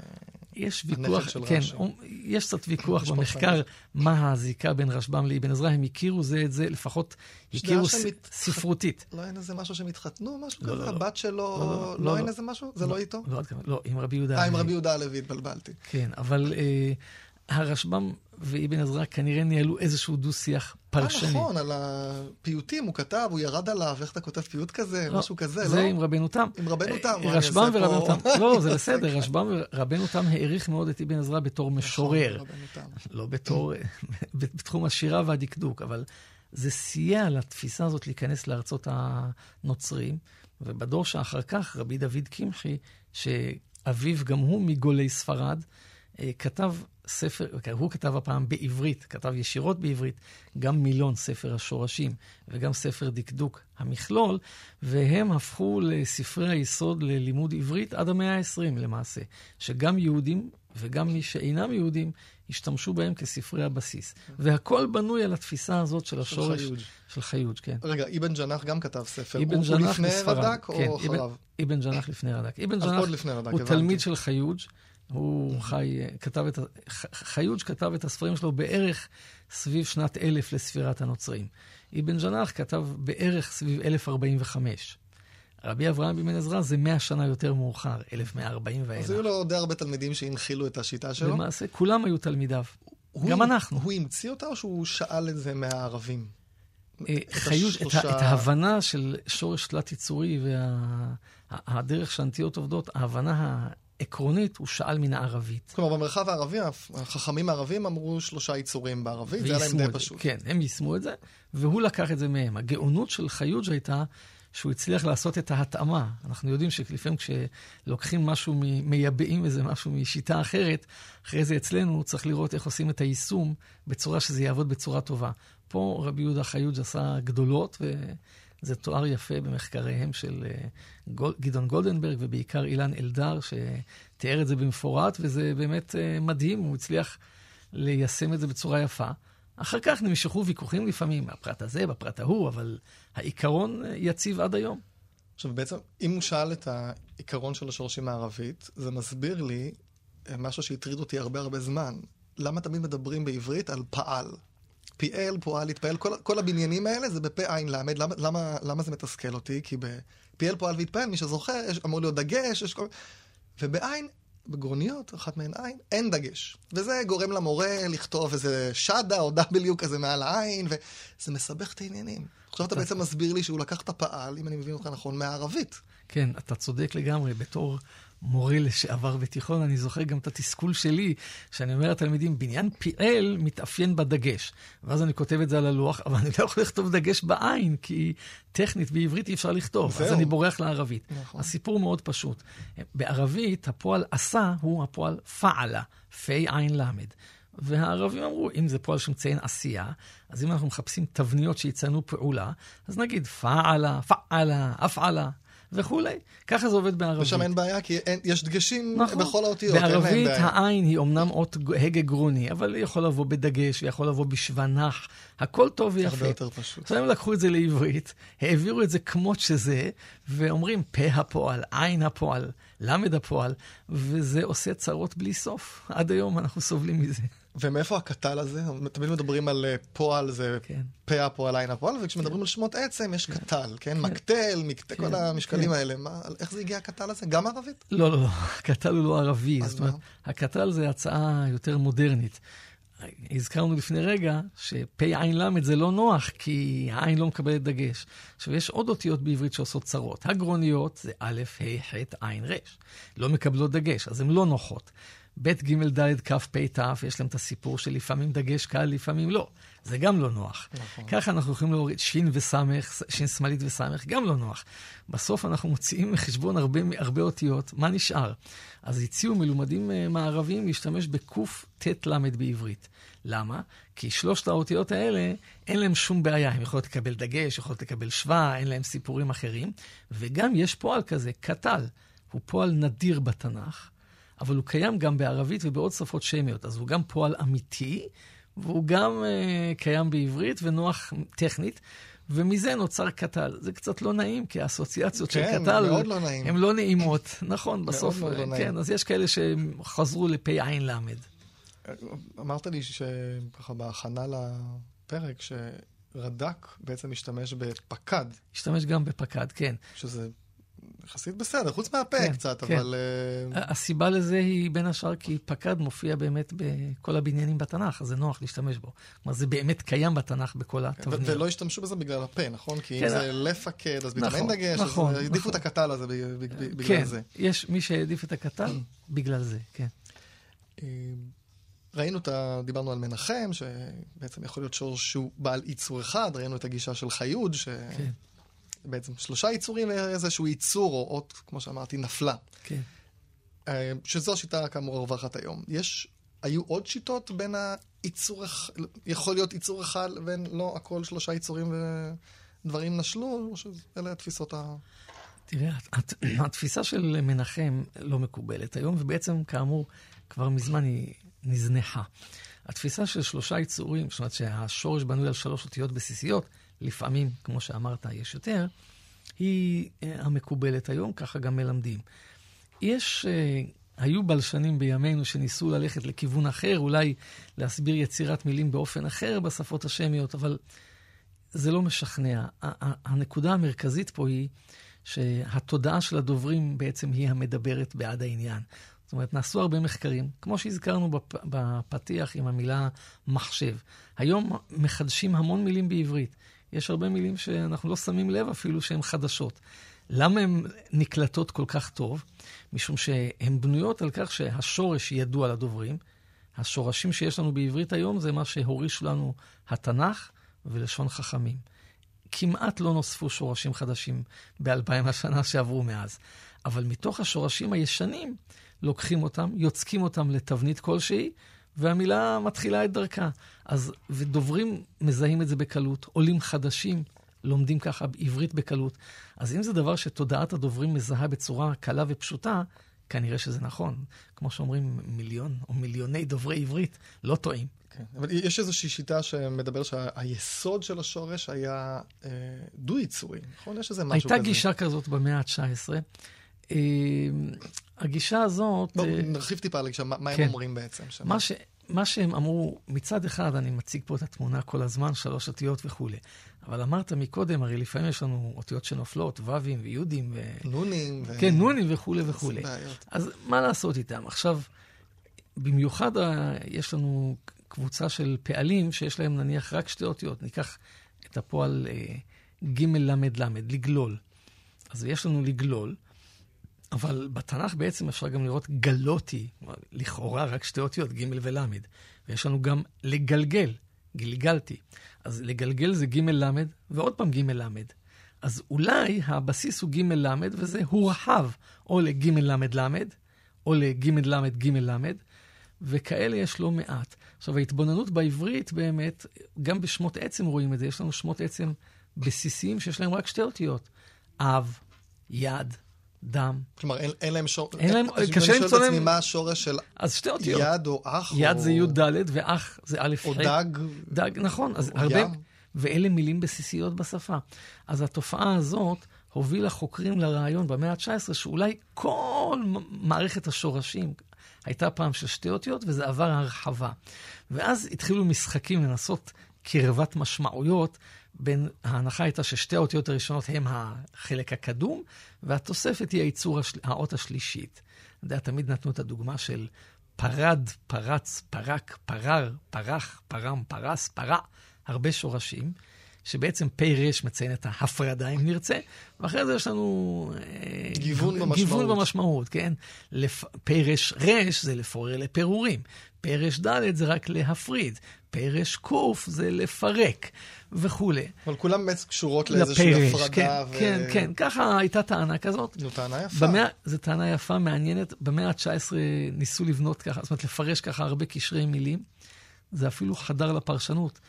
[SPEAKER 2] יש ויכוח, כן, רש"י. יש קצת ויכוח במחקר מה הזיקה בין רשב"ם לאבן עזרא, הם הכירו זה את זה, לפחות הכירו. ספרותית.
[SPEAKER 1] לא אין איזה משהו שהם התחתנו, משהו לא, כזה? לא, לא. הבת שלו, לא, אין איזה משהו? זה לא איתו?
[SPEAKER 2] לא, לא, עם רבי יהודה
[SPEAKER 1] הלוי. אה, עם רבי יהודה הלוי התבלבלתי.
[SPEAKER 2] כן, אבל... אה, הרשב"ם ואבן עזרא כנראה ניהלו איזשהו דו-שיח פרשני.
[SPEAKER 1] אה, נכון, על הפיוטים הוא כתב, הוא ירד עליו, איך אתה כותב פיוט כזה, לא, משהו כזה,
[SPEAKER 2] זה לא? זה עם רבנו תם.
[SPEAKER 1] עם רבנו תם.
[SPEAKER 2] רשב"ם ורבנו תם. לא, זה בסדר, רשב"ם ורבנו תם העריך מאוד את אבן עזרא בתור נכון, משורר. לא בתור, בתחום השירה והדקדוק, אבל זה סייע לתפיסה הזאת להיכנס לארצות הנוצרים, ובדור שאחר כך, רבי דוד קמחי, שאביו גם הוא מגולי ספרד, אה, כתב ספר, הוא כתב הפעם בעברית, כתב ישירות בעברית, גם מילון, ספר השורשים, וגם ספר דקדוק, המכלול, והם הפכו לספרי היסוד ללימוד עברית עד המאה ה-20 למעשה, שגם יהודים וגם מי שאינם יהודים השתמשו בהם כספרי הבסיס. והכל בנוי על התפיסה הזאת של השורש של חיוד כן.
[SPEAKER 1] רגע, אבן ג'נח גם כתב ספר. אבן ג'נח הוא לפני רד"ק או
[SPEAKER 2] כן,
[SPEAKER 1] אחריו?
[SPEAKER 2] אבן ג'נח לפני רד"ק. אבן ג'נח הוא תלמיד של חיוד. הוא חי, כתב את, חיוג' כתב את הספרים שלו בערך סביב שנת אלף לספירת הנוצרים. אבן ג'נח כתב בערך סביב 1045. רבי אברהם בן עזרא זה 100 שנה יותר מאוחר, 1140 ואילך.
[SPEAKER 1] אז היו לו די הרבה תלמידים שהנחילו את השיטה שלו.
[SPEAKER 2] למעשה, כולם היו תלמידיו.
[SPEAKER 1] הוא,
[SPEAKER 2] גם אנחנו.
[SPEAKER 1] הוא המציא אותה או שהוא שאל את זה מהערבים?
[SPEAKER 2] אה, חיוד, השלושה... את, את ההבנה של שורש תלת-יצורי והדרך וה, שהנטיות עובדות, ההבנה העקרונית, הוא שאל מן הערבית.
[SPEAKER 1] כלומר, במרחב הערבי, החכמים הערבים אמרו שלושה יצורים בערבית, זה היה להם די פשוט.
[SPEAKER 2] כן, הם יישמו את זה, והוא לקח את זה מהם. הגאונות של חיוד הייתה שהוא הצליח לעשות את ההתאמה. אנחנו יודעים שלפעמים כשלוקחים משהו, מייבאים איזה משהו משיטה אחרת, אחרי זה אצלנו צריך לראות איך עושים את היישום בצורה שזה יעבוד בצורה טובה. פה רבי יהודה חיוד עשה גדולות, וזה תואר יפה במחקריהם של אה, גדעון גולדנברג, ובעיקר אילן אלדר, שתיאר את זה במפורט, וזה באמת אה, מדהים, הוא הצליח ליישם את זה בצורה יפה. אחר כך נמשכו ויכוחים לפעמים, בפרט הזה, בפרט ההוא, אבל העיקרון יציב עד היום.
[SPEAKER 1] עכשיו בעצם, אם הוא שאל את העיקרון של השורשים הערבית, זה מסביר לי משהו שהטריד אותי הרבה הרבה זמן. למה תמיד מדברים בעברית על פעל? פיאל, פועל, התפעל, כל, כל הבניינים האלה זה בפה עין למד. למה, למה, למה זה מתסכל אותי? כי בפיאל, פועל והתפעל, מי שזוכר, יש, אמור להיות דגש, יש כל... ובעין בגרוניות, אחת מהן עין, אין דגש. וזה גורם למורה לכתוב איזה שדה או W כזה מעל העין, וזה מסבך את העניינים. עכשיו אתה בעצם מסביר לי שהוא לקח את הפעל, אם אני מבין אותך נכון, מהערבית.
[SPEAKER 2] כן, אתה צודק לגמרי. בתור מורה לשעבר בתיכון, אני זוכר גם את התסכול שלי, שאני אומר לתלמידים, בניין פיאל מתאפיין בדגש. ואז אני כותב את זה על הלוח, אבל אני לא יכול לכתוב דגש בעין, כי טכנית בעברית אי אפשר לכתוב, זהו. אז אני בורח לערבית. נכון. הסיפור מאוד פשוט. בערבית, הפועל עשה הוא הפועל פעלה, פי עין למד. והערבים אמרו, אם זה פועל שמציין עשייה, אז אם אנחנו מחפשים תבניות שיציינו פעולה, אז נגיד פעלה, פעלה, אפעלה, וכולי. ככה זה עובד בערבית.
[SPEAKER 1] ושם אין בעיה, כי אין, יש דגשים נכון. בכל האותיות,
[SPEAKER 2] בערבית העין היא אומנם אות הגה גרוני, אבל היא יכול לבוא בדגש, היא יכול לבוא בשוונח, הכל טוב ויפה.
[SPEAKER 1] הרבה יותר פשוט.
[SPEAKER 2] עכשיו הם לקחו את זה לעברית, העבירו את זה כמות שזה, ואומרים פה הפועל, עין הפועל, למד הפועל, וזה עושה צרות בלי סוף. עד היום אנחנו סובלים מזה.
[SPEAKER 1] ומאיפה הקטל הזה? תמיד מדברים על אה, פועל, זה כן. פה הפועל, עין הפועל, וכשמדברים כן. על שמות עצם יש כן. קטל, כן? כן? מקטל, מקטל, כן. כל המשקלים כן. האלה. מה, איך זה הגיע הקטל הזה? גם ערבית?
[SPEAKER 2] לא, לא, לא. הקטל הוא לא ערבי. זאת אומרת, הקטל זה הצעה יותר מודרנית. הזכרנו לפני רגע שפ' עין ל' זה לא נוח, כי העין לא מקבלת דגש. עכשיו, יש עוד אותיות בעברית שעושות צרות. הגרוניות זה א', ה', ח', עין, ר'. לא מקבלות דגש, אז הן לא נוחות. ב', ג', ד', כ', פ', ת', יש להם את הסיפור שלפעמים דגש קל, לפעמים לא. זה גם לא נוח. נכון. ככה אנחנו יכולים להוריד ש' וס', ש' שמאלית וס', גם לא נוח. בסוף אנחנו מוציאים מחשבון הרבה, הרבה אותיות, מה נשאר? אז הציעו מלומדים אה, מערבים להשתמש בקט"ל בעברית. למה? כי שלושת האותיות האלה, אין להם שום בעיה. הן יכולות לקבל דגש, יכולות לקבל שווה, אין להם סיפורים אחרים. וגם יש פועל כזה, קטל. הוא פועל נדיר בתנ"ך. אבל הוא קיים גם בערבית ובעוד שפות שמיות. אז הוא גם פועל אמיתי, והוא גם uh, קיים בעברית ונוח טכנית. ומזה נוצר קטל. זה קצת לא נעים, כי האסוציאציות
[SPEAKER 1] כן,
[SPEAKER 2] של קטל,
[SPEAKER 1] מאוד לא נעים.
[SPEAKER 2] הן לא נעימות. נכון, בסוף,
[SPEAKER 1] מאוד לא
[SPEAKER 2] כן,
[SPEAKER 1] נעים.
[SPEAKER 2] אז יש כאלה שחזרו לפ' עין ל'.
[SPEAKER 1] אמרת לי שככה בהכנה לפרק, שרד"ק בעצם משתמש בפקד.
[SPEAKER 2] השתמש גם בפקד, כן.
[SPEAKER 1] שזה יחסית בסדר, חוץ מהפה כן, קצת, כן. אבל...
[SPEAKER 2] Uh... הסיבה לזה היא בין השאר כי פקד מופיע באמת בכל הבניינים בתנ"ך, אז זה נוח להשתמש בו. כלומר, זה באמת קיים בתנ"ך בכל התבניות.
[SPEAKER 1] ולא השתמשו בזה בגלל הפה, נכון? כי כן, אם זה לפקד, אז נכון, אין דגש, נכון, אז העדיפו נכון. את הקטל הזה בגלל
[SPEAKER 2] כן,
[SPEAKER 1] זה.
[SPEAKER 2] כן, יש מי שהעדיף את הקטל בגלל זה, כן.
[SPEAKER 1] אה, ראינו את ה... דיברנו על מנחם, שבעצם יכול להיות שורש שהוא בעל ייצור אחד, ראינו את הגישה של חיוד, ש... כן. בעצם שלושה יצורים ואיזשהו יצור או אות, כמו שאמרתי, נפלה.
[SPEAKER 2] כן.
[SPEAKER 1] אה, שזו השיטה כאמור הרווחת היום. יש, היו עוד שיטות בין היצור, יכול להיות יצור אחד לבין לא הכל שלושה יצורים ודברים נשלו, או שאלה התפיסות ה...
[SPEAKER 2] תראה, התפיסה של מנחם לא מקובלת היום, ובעצם, כאמור, כבר מזמן היא נזנחה. התפיסה של שלושה יצורים, זאת אומרת שהשורש בנוי על שלוש אותיות בסיסיות, לפעמים, כמו שאמרת, יש יותר, היא אה, המקובלת היום, ככה גם מלמדים. יש uh, היו בלשנים בימינו שניסו ללכת לכיוון אחר, אולי להסביר יצירת מילים באופן אחר בשפות השמיות, אבל זה לא משכנע. הנקודה המרכזית פה היא שהתודעה של הדוברים בעצם היא המדברת בעד העניין. זאת אומרת, נעשו הרבה מחקרים, כמו שהזכרנו בפ... בפתיח עם המילה מחשב. היום מחדשים המון מילים בעברית. יש הרבה מילים שאנחנו לא שמים לב אפילו שהן חדשות. למה הן נקלטות כל כך טוב? משום שהן בנויות על כך שהשורש ידוע לדוברים. השורשים שיש לנו בעברית היום זה מה שהורישו לנו התנ"ך ולשון חכמים. כמעט לא נוספו שורשים חדשים באלפיים השנה שעברו מאז. אבל מתוך השורשים הישנים, לוקחים אותם, יוצקים אותם לתבנית כלשהי, והמילה מתחילה את דרכה. אז, ודוברים מזהים את זה בקלות, עולים חדשים לומדים ככה עברית בקלות. אז אם זה דבר שתודעת הדוברים מזהה בצורה קלה ופשוטה, כנראה שזה נכון. כמו שאומרים, מיליון או מיליוני דוברי עברית לא טועים.
[SPEAKER 1] כן, אבל יש איזושהי שיטה שמדבר שהיסוד של השורש היה אה, דו-ייצורי, נכון? יש איזה משהו
[SPEAKER 2] הייתה כזה. הייתה גישה כזאת במאה ה-19. אה, הגישה הזאת...
[SPEAKER 1] בואו, אה, נרחיב טיפה על הגישה, מה, מה כן. הם אומרים בעצם?
[SPEAKER 2] מה, ש, מה שהם אמרו, מצד אחד, אני מציג פה את התמונה כל הזמן, שלוש אותיות וכולי. אבל אמרת מקודם, הרי לפעמים יש לנו אותיות שנופלות, ו"ים ויו"דים. ו...
[SPEAKER 1] נונים.
[SPEAKER 2] ו... כן, נונים וכולי וכולי. אז מה לעשות איתם? עכשיו, במיוחד יש לנו קבוצה של פעלים שיש להם נניח רק שתי אותיות. ניקח את הפועל ג' ל' ל', לגלול. אז יש לנו לגלול, אבל בתנ"ך בעצם אפשר גם לראות גלותי, לכאורה רק שתי אותיות, ג' ול'. ויש לנו גם לגלגל, גלגלתי. אז לגלגל זה ג' ל', ועוד פעם ג' ל'. אז אולי הבסיס הוא ג' ל', וזה הורחב או לג' ל' ל', או לג' ל' ג' ל', וכאלה יש לא מעט. עכשיו, ההתבוננות בעברית באמת, גם בשמות עצם רואים את זה, יש לנו שמות עצם בסיסיים שיש להם רק שתי אותיות. אב, יד, דם.
[SPEAKER 1] כלומר, אין, אין להם שורש...
[SPEAKER 2] אין להם, קשה למצוא להם...
[SPEAKER 1] אני מה השורש של
[SPEAKER 2] אז שתי אותיות.
[SPEAKER 1] יד או אח
[SPEAKER 2] יד
[SPEAKER 1] או...
[SPEAKER 2] זה י"ד ואח זה א'
[SPEAKER 1] או דג.
[SPEAKER 2] דג, נכון. אז הרבה... ים. ואלה מילים בסיסיות בשפה. אז התופעה הזאת הובילה חוקרים לרעיון במאה ה-19, שאולי כל מערכת השורשים הייתה פעם של שתי אותיות, וזה עבר הרחבה. ואז התחילו משחקים לנסות קרבת משמעויות בין, ההנחה הייתה ששתי האותיות הראשונות הן החלק הקדום, והתוספת היא הייצור, השל... האות השלישית. אתה יודע, תמיד נתנו את הדוגמה של פרד, פרץ, פרק, פרר, פרח, פרם, פרס, פרע, הרבה שורשים, שבעצם פ"ר מציין את ההפרדה, אם נרצה, ואחרי זה יש לנו...
[SPEAKER 1] אה, גיוון במשמעות.
[SPEAKER 2] גיוון במשמעות, כן? לפ... פ"ר זה לפורר לפירורים, פ"ר זה רק להפריד, פ"ר זה לפרק. וכולי.
[SPEAKER 1] אבל כולם באמת קשורות לאיזושהי הפרדה.
[SPEAKER 2] כן, ו... כן, כן, ככה הייתה טענה כזאת.
[SPEAKER 1] זו טענה יפה.
[SPEAKER 2] במאה, זו טענה יפה, מעניינת. במאה ה-19 ניסו לבנות ככה, זאת אומרת, לפרש ככה הרבה קשרי מילים. זה אפילו חדר לפרשנות.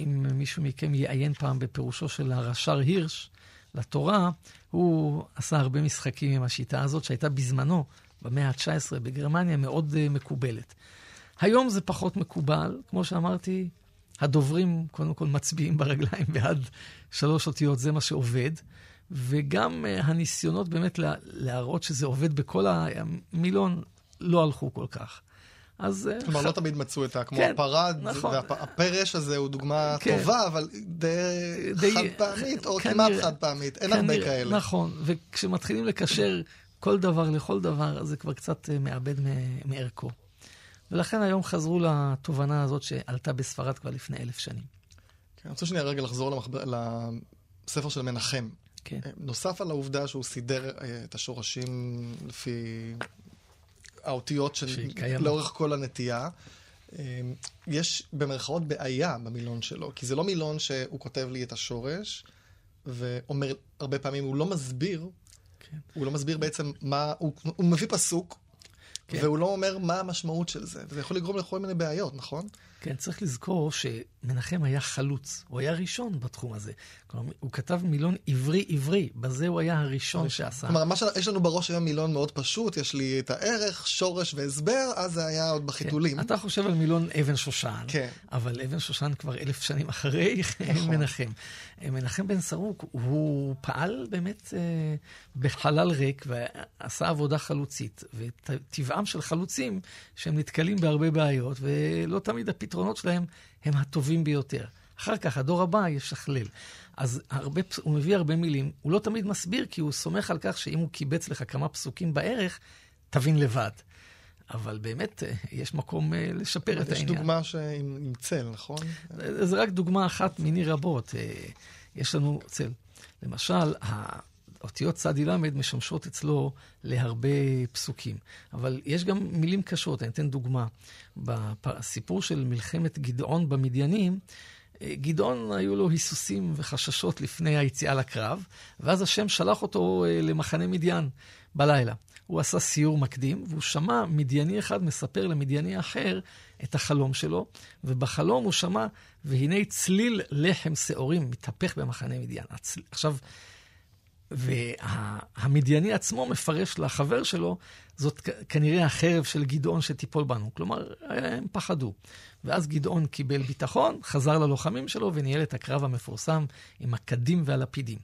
[SPEAKER 2] אם מישהו מכם יעיין פעם בפירושו של הרש"ר הירש לתורה, הוא עשה הרבה משחקים עם השיטה הזאת, שהייתה בזמנו, במאה ה-19 בגרמניה, מאוד uh, מקובלת. היום זה פחות מקובל, כמו שאמרתי, הדוברים קודם כל מצביעים ברגליים בעד שלוש אותיות, זה מה שעובד. וגם uh, הניסיונות באמת לה, להראות שזה עובד בכל המילון לא הלכו כל כך. אז...
[SPEAKER 1] אה, כלומר, ח... לא תמיד מצאו את ה... כמו כן, הפרד, נכון. והפרש הזה הוא דוגמה כן. טובה, אבל די, די חד פעמית, או כנראה, כמעט חד פעמית, אין כנראה, הרבה כאלה.
[SPEAKER 2] נכון, וכשמתחילים לקשר כל דבר לכל דבר, אז זה כבר קצת אה, מאבד מערכו. ולכן היום חזרו לתובנה הזאת שעלתה בספרד כבר לפני אלף שנים.
[SPEAKER 1] כן, אני רוצה שנייה רגע לחזור למחבר, לספר של מנחם.
[SPEAKER 2] כן. אה,
[SPEAKER 1] נוסף על העובדה שהוא סידר אה, את השורשים לפי האותיות של לאורך כל הנטייה, אה, יש במרכאות בעיה במילון שלו, כי זה לא מילון שהוא כותב לי את השורש, ואומר, הרבה פעמים הוא לא מסביר, כן. הוא לא מסביר בעצם מה, הוא, הוא מביא פסוק, כן. והוא לא אומר מה המשמעות של זה, וזה יכול לגרום לכל מיני בעיות, נכון?
[SPEAKER 2] כן, צריך לזכור שמנחם היה חלוץ, הוא היה ראשון בתחום הזה. כלומר, הוא כתב מילון עברי-עברי, בזה הוא היה הראשון שעשה.
[SPEAKER 1] כלומר, מה שיש לנו בראש היום מילון מאוד פשוט, יש לי את הערך, שורש והסבר, אז זה היה עוד בחיתולים.
[SPEAKER 2] כן, אתה חושב על מילון אבן שושן,
[SPEAKER 1] כן.
[SPEAKER 2] אבל אבן שושן כבר אלף שנים אחרי נכון. מנחם. מנחם בן סרוק, הוא פעל באמת אה, בחלל ריק ועשה עבודה חלוצית, וטבעם של חלוצים שהם נתקלים בהרבה בעיות, ולא תמיד הפתרונות שלהם הם הטובים ביותר. אחר כך, הדור הבא ישכלל. אז הרבה, הוא מביא הרבה מילים, הוא לא תמיד מסביר, כי הוא סומך על כך שאם הוא קיבץ לך כמה פסוקים בערך, תבין לבד. אבל באמת, אה, יש מקום אה, לשפר את העניין.
[SPEAKER 1] יש דוגמה עם צל, נכון?
[SPEAKER 2] זה רק דוגמה אחת מיני רבות. אה, יש לנו צל. למשל, האותיות צדי ל' משמשות אצלו להרבה פסוקים. אבל יש גם מילים קשות, אני אתן דוגמה. בסיפור של מלחמת גדעון במדיינים, גדעון היו לו היסוסים וחששות לפני היציאה לקרב, ואז השם שלח אותו למחנה מדיין בלילה. הוא עשה סיור מקדים, והוא שמע מדייני אחד מספר למדייני אחר את החלום שלו, ובחלום הוא שמע, והנה צליל לחם שעורים מתהפך במחנה מדיין. הצל... עכשיו, והמדייני וה... עצמו מפרש לחבר שלו, זאת כנראה החרב של גדעון שתיפול בנו. כלומר, הם פחדו. ואז גדעון קיבל ביטחון, חזר ללוחמים שלו וניהל את הקרב המפורסם עם הקדים והלפידים.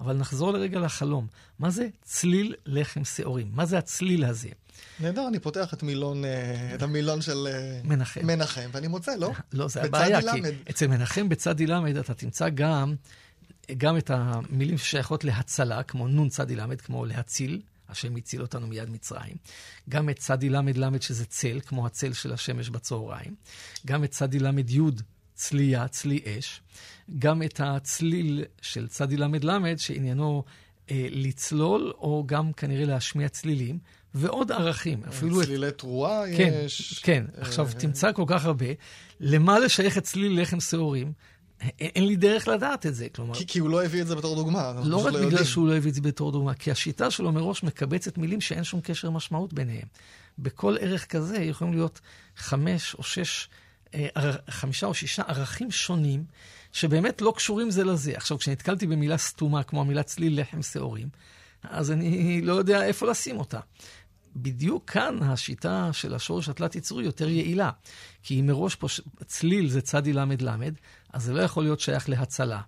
[SPEAKER 2] אבל נחזור לרגע לחלום. מה זה צליל לחם שעורים? מה זה הצליל הזה?
[SPEAKER 1] נהדר, אני פותח את, מילון, אה, את המילון של אה,
[SPEAKER 2] מנחם.
[SPEAKER 1] מנחם, ואני מוצא, לא?
[SPEAKER 2] לא, זה הבעיה, כי אצל מנחם בצדי ל' אתה תמצא גם, גם את המילים ששייכות להצלה, כמו נון צדי ל', כמו להציל, השם הציל אותנו מיד מצרים. גם את צדי ל' ל', שזה צל, כמו הצל של השמש בצהריים. גם את צדי ל' י', צליה, צלי אש. גם את הצליל של צדי ל"ל, שעניינו אה, לצלול, או גם כנראה להשמיע צלילים, ועוד ערכים.
[SPEAKER 1] אפילו צלילי את... תרועה
[SPEAKER 2] כן,
[SPEAKER 1] יש.
[SPEAKER 2] כן, אה... עכשיו תמצא כל כך הרבה. למה לשייך את צליל לחם שעורים? אין לי דרך לדעת את זה, כלומר...
[SPEAKER 1] כי, כי הוא לא הביא את זה בתור דוגמה.
[SPEAKER 2] לא רק לא בגלל יודעים. שהוא לא הביא את זה בתור דוגמה, כי השיטה שלו מראש מקבצת מילים שאין שום קשר משמעות ביניהם. בכל ערך כזה יכולים להיות חמש או שש, אה, חמישה או שישה ערכים שונים, שבאמת לא קשורים זה לזה. עכשיו, כשנתקלתי במילה סתומה, כמו המילה צליל לחם שעורים, אז אני לא יודע איפה לשים אותה. בדיוק כאן השיטה של השורש התלת-יצורי יותר יעילה. כי אם מראש פה צליל זה צדי ל"ל, אז זה לא יכול להיות שייך להצלה.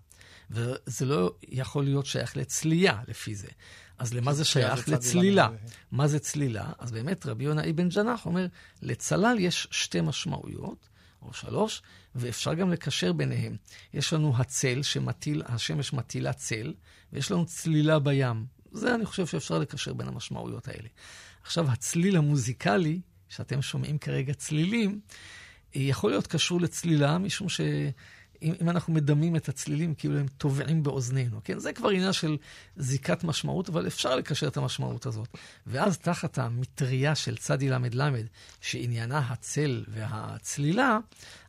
[SPEAKER 2] וזה לא יכול להיות שייך לצלייה לפי זה. אז למה זה שייך? לצלילה. מה זה צלילה? אז באמת רבי יונה אבן ג'נח אומר, לצלל יש שתי משמעויות. או שלוש, ואפשר גם לקשר ביניהם. יש לנו הצל שמטיל, השמש מטילה צל, ויש לנו צלילה בים. זה אני חושב שאפשר לקשר בין המשמעויות האלה. עכשיו, הצליל המוזיקלי, שאתם שומעים כרגע צלילים, יכול להיות קשור לצלילה, משום ש... אם, אם אנחנו מדמים את הצלילים כאילו הם טובעים באוזנינו, כן? זה כבר עניין של זיקת משמעות, אבל אפשר לקשר את המשמעות הזאת. ואז תחת המטריה של צדי ל"ל, שעניינה הצל והצלילה,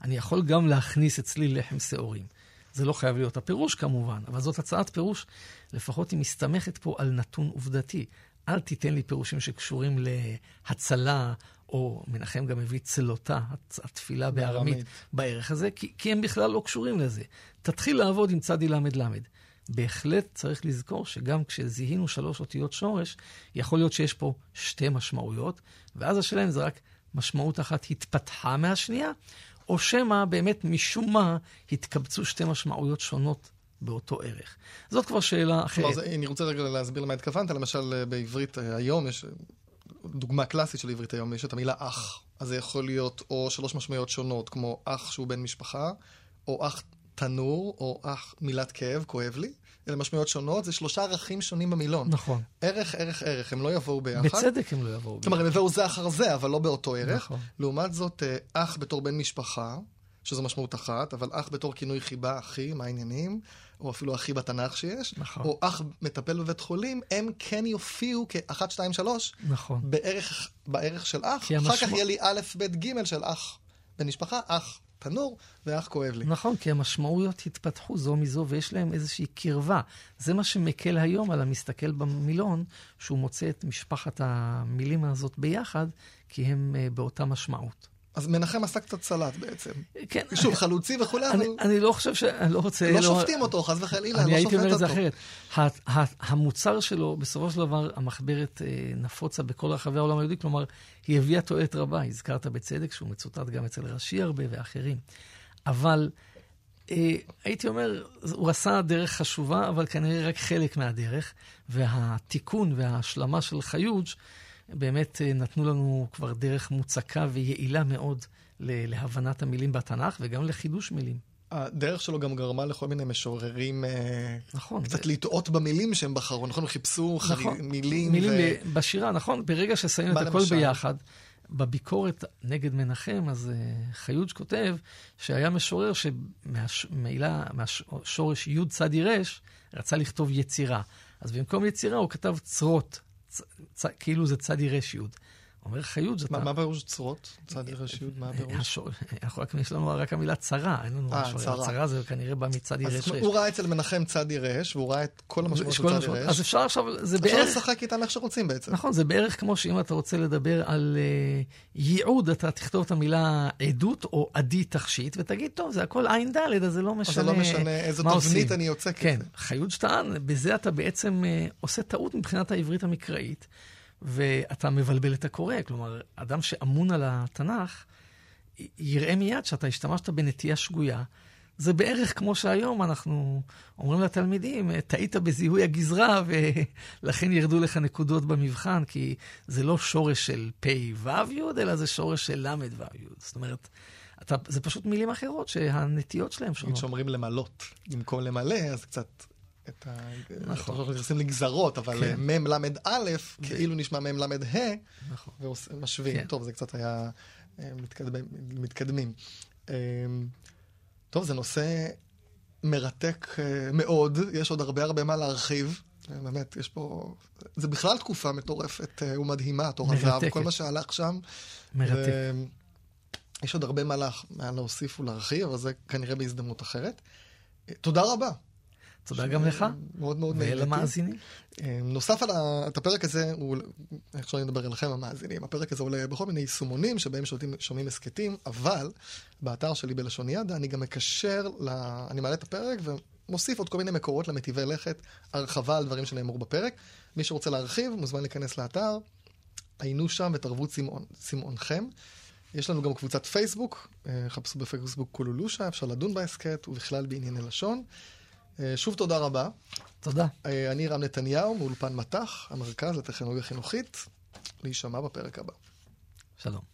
[SPEAKER 2] אני יכול גם להכניס את צליל לחם שעורים. זה לא חייב להיות הפירוש כמובן, אבל זאת הצעת פירוש, לפחות היא מסתמכת פה על נתון עובדתי. אל תיתן לי פירושים שקשורים להצלה או מנחם גם הביא צלותה, התפילה בארמית, בערך הזה, כי, כי הם בכלל לא קשורים לזה. תתחיל לעבוד עם צדי ל"ל. בהחלט צריך לזכור שגם כשזיהינו שלוש אותיות שורש, יכול להיות שיש פה שתי משמעויות, ואז השאלה אם זה רק משמעות אחת התפתחה מהשנייה, או שמא באמת משום מה התקבצו שתי משמעויות שונות באותו ערך. זאת כבר שאלה אחרת.
[SPEAKER 1] כלומר, אני רוצה רגע להסביר למה התכוונת. למשל, בעברית אה, היום יש דוגמה קלאסית של עברית היום, יש את המילה אח. אז זה יכול להיות או שלוש משמעויות שונות, כמו אח שהוא בן משפחה, או אח תנור, או אח מילת כאב, כואב לי. אלה משמעויות שונות, זה שלושה ערכים שונים במילון.
[SPEAKER 2] נכון.
[SPEAKER 1] ערך, ערך, ערך, הם לא יבואו ביחד.
[SPEAKER 2] בצדק הם לא יבואו ביחד.
[SPEAKER 1] כלומר, הם יבואו זה אחר זה, אבל לא באותו ערך. נכון. לעומת זאת, אה, אח בתור בן משפחה, שזו משמעות אחת, אבל אח בתור כינוי חיבה, אחי, מה העניינים? או אפילו אחי בתנ"ך שיש, נכון. או אח מטפל בבית חולים, הם כן יופיעו כאחת, שתיים, שלוש,
[SPEAKER 2] נכון.
[SPEAKER 1] בערך, בערך של אח. אחר המשמע... כך יהיה לי א', ב', ג' של אח בן משפחה, אח תנור ואח כואב לי.
[SPEAKER 2] נכון, כי המשמעויות התפתחו זו מזו ויש להם איזושהי קרבה. זה מה שמקל היום על המסתכל במילון, שהוא מוצא את משפחת המילים הזאת ביחד, כי הם uh, באותה משמעות.
[SPEAKER 1] אז מנחם עשה קצת סלט בעצם.
[SPEAKER 2] כן.
[SPEAKER 1] שוב, חלוצי וכולי, אבל...
[SPEAKER 2] אני, אני לא חושב ש... אני לא רוצה...
[SPEAKER 1] לא שופטים אותו, חס וחלילה,
[SPEAKER 2] אני
[SPEAKER 1] לא
[SPEAKER 2] הייתי
[SPEAKER 1] שופט
[SPEAKER 2] אומר את זה
[SPEAKER 1] אותו.
[SPEAKER 2] אחרת. המוצר שלו, בסופו של דבר, המחברת אה, נפוצה בכל רחבי העולם היהודי, כלומר, היא הביאה תועלת רבה. הזכרת בצדק שהוא מצוטט גם אצל רש"י הרבה ואחרים. אבל אה, הייתי אומר, הוא עשה דרך חשובה, אבל כנראה רק חלק מהדרך, והתיקון וההשלמה של חיוג באמת אה, נתנו לנו כבר דרך מוצקה ויעילה מאוד להבנת המילים בתנ"ך וגם לחידוש מילים.
[SPEAKER 1] הדרך שלו גם גרמה לכל מיני משוררים אה,
[SPEAKER 2] נכון.
[SPEAKER 1] קצת לטעות במילים שהם בחרו, נכון? הם חיפשו
[SPEAKER 2] נכון.
[SPEAKER 1] מילים.
[SPEAKER 2] מילים
[SPEAKER 1] ו-
[SPEAKER 2] בשירה, נכון? ברגע ששמים את הכל
[SPEAKER 1] למשל?
[SPEAKER 2] ביחד, בביקורת נגד מנחם, אז uh, חיוג כותב שהיה משורר שמהמילה, מהשורש י' צד ירש, רצה לכתוב יצירה. אז במקום יצירה הוא כתב צרות, צ, צ, כאילו זה צד ירש י'. אומר חיוג,
[SPEAKER 1] מה-
[SPEAKER 2] אתה...
[SPEAKER 1] מה פירוש צרות? צד ירשיות, מה הפירוש?
[SPEAKER 2] השור... אנחנו רק, יש לנו רק המילה צרה, אין לנו
[SPEAKER 1] אה,
[SPEAKER 2] משהו.
[SPEAKER 1] צרה.
[SPEAKER 2] צרה זה כנראה בא מצד
[SPEAKER 1] אז
[SPEAKER 2] ירש.
[SPEAKER 1] הוא ראה אצל מנחם צד ירש, והוא ראה את כל המשמעות של צד. ירש.
[SPEAKER 2] אז אפשר עכשיו, זה
[SPEAKER 1] אפשר
[SPEAKER 2] בערך...
[SPEAKER 1] לשחק איתם איך שרוצים בעצם.
[SPEAKER 2] נכון, זה בערך כמו שאם אתה רוצה לדבר על uh, ייעוד, אתה תכתוב את המילה עדות או עדי תכשיט, ותגיד, טוב, זה הכל עין דלת, אז זה לא
[SPEAKER 1] אז
[SPEAKER 2] משנה
[SPEAKER 1] זה לא משנה איזו
[SPEAKER 2] מה
[SPEAKER 1] תבנית
[SPEAKER 2] עושים.
[SPEAKER 1] אני יוצק
[SPEAKER 2] כן,
[SPEAKER 1] את זה.
[SPEAKER 2] חיוג טען, בזה אתה בעצם עושה טעות מבחינת העברית המקראית, ואתה מבלבל את הקורא. כלומר, אדם שאמון על התנ"ך, יראה מיד שאתה השתמשת בנטייה שגויה. זה בערך כמו שהיום אנחנו אומרים לתלמידים, טעית בזיהוי הגזרה ולכן ירדו לך נקודות במבחן, כי זה לא שורש של פ' ו' י', אלא זה שורש של ל' ו' י'. זאת אומרת, אתה, זה פשוט מילים אחרות שהנטיות
[SPEAKER 1] נגיד
[SPEAKER 2] שונות.
[SPEAKER 1] שאומרים למלות, במקום למלא, אז קצת... את ה...
[SPEAKER 2] נכון.
[SPEAKER 1] נכון. אנחנו נכנסים לגזרות, אבל
[SPEAKER 2] כן.
[SPEAKER 1] מ' ל' א', כאילו נשמע מ' ל' ה',
[SPEAKER 2] נכון.
[SPEAKER 1] ומשווים.
[SPEAKER 2] כן.
[SPEAKER 1] טוב, זה קצת היה אה, מתקדמים. אה, טוב, זה נושא מרתק אה, מאוד, יש עוד הרבה הרבה מה להרחיב. אה, באמת, יש פה... זה בכלל תקופה מטורפת אה, ומדהימה, תור הזהב. כל מה שהלך שם.
[SPEAKER 2] מרתק.
[SPEAKER 1] ו- יש עוד הרבה מה, לה... מה להוסיף ולהרחיב, אבל זה כנראה בהזדמנות אחרת. אה, תודה רבה.
[SPEAKER 2] תודה גם לך,
[SPEAKER 1] מאוד מאוד נהניתי.
[SPEAKER 2] ולמאזינים.
[SPEAKER 1] אה, נוסף על הפרק הזה, הוא, איך שלא נדבר אליכם המאזינים, הפרק הזה עולה בכל מיני יישומונים שבהם שומעים, שומעים הסכתים, אבל באתר שלי בלשון ידה אני גם מקשר, ל... אני מעלה את הפרק ומוסיף עוד כל מיני מקורות למטיבי לכת, הרחבה על דברים שנאמרו בפרק. מי שרוצה להרחיב מוזמן להיכנס לאתר, עיינו שם ותרבו צמאון, צמאונכם. יש לנו גם קבוצת פייסבוק, אה, חפשו בפייסבוק קולולושה, אפשר לדון בהסכת ובכלל בענייני לשון. אה, שוב תודה רבה.
[SPEAKER 2] תודה.
[SPEAKER 1] אה, אני רם נתניהו, מאולפן מט"ח, המרכז לטכנולוגיה חינוכית. להישמע בפרק הבא.
[SPEAKER 2] שלום.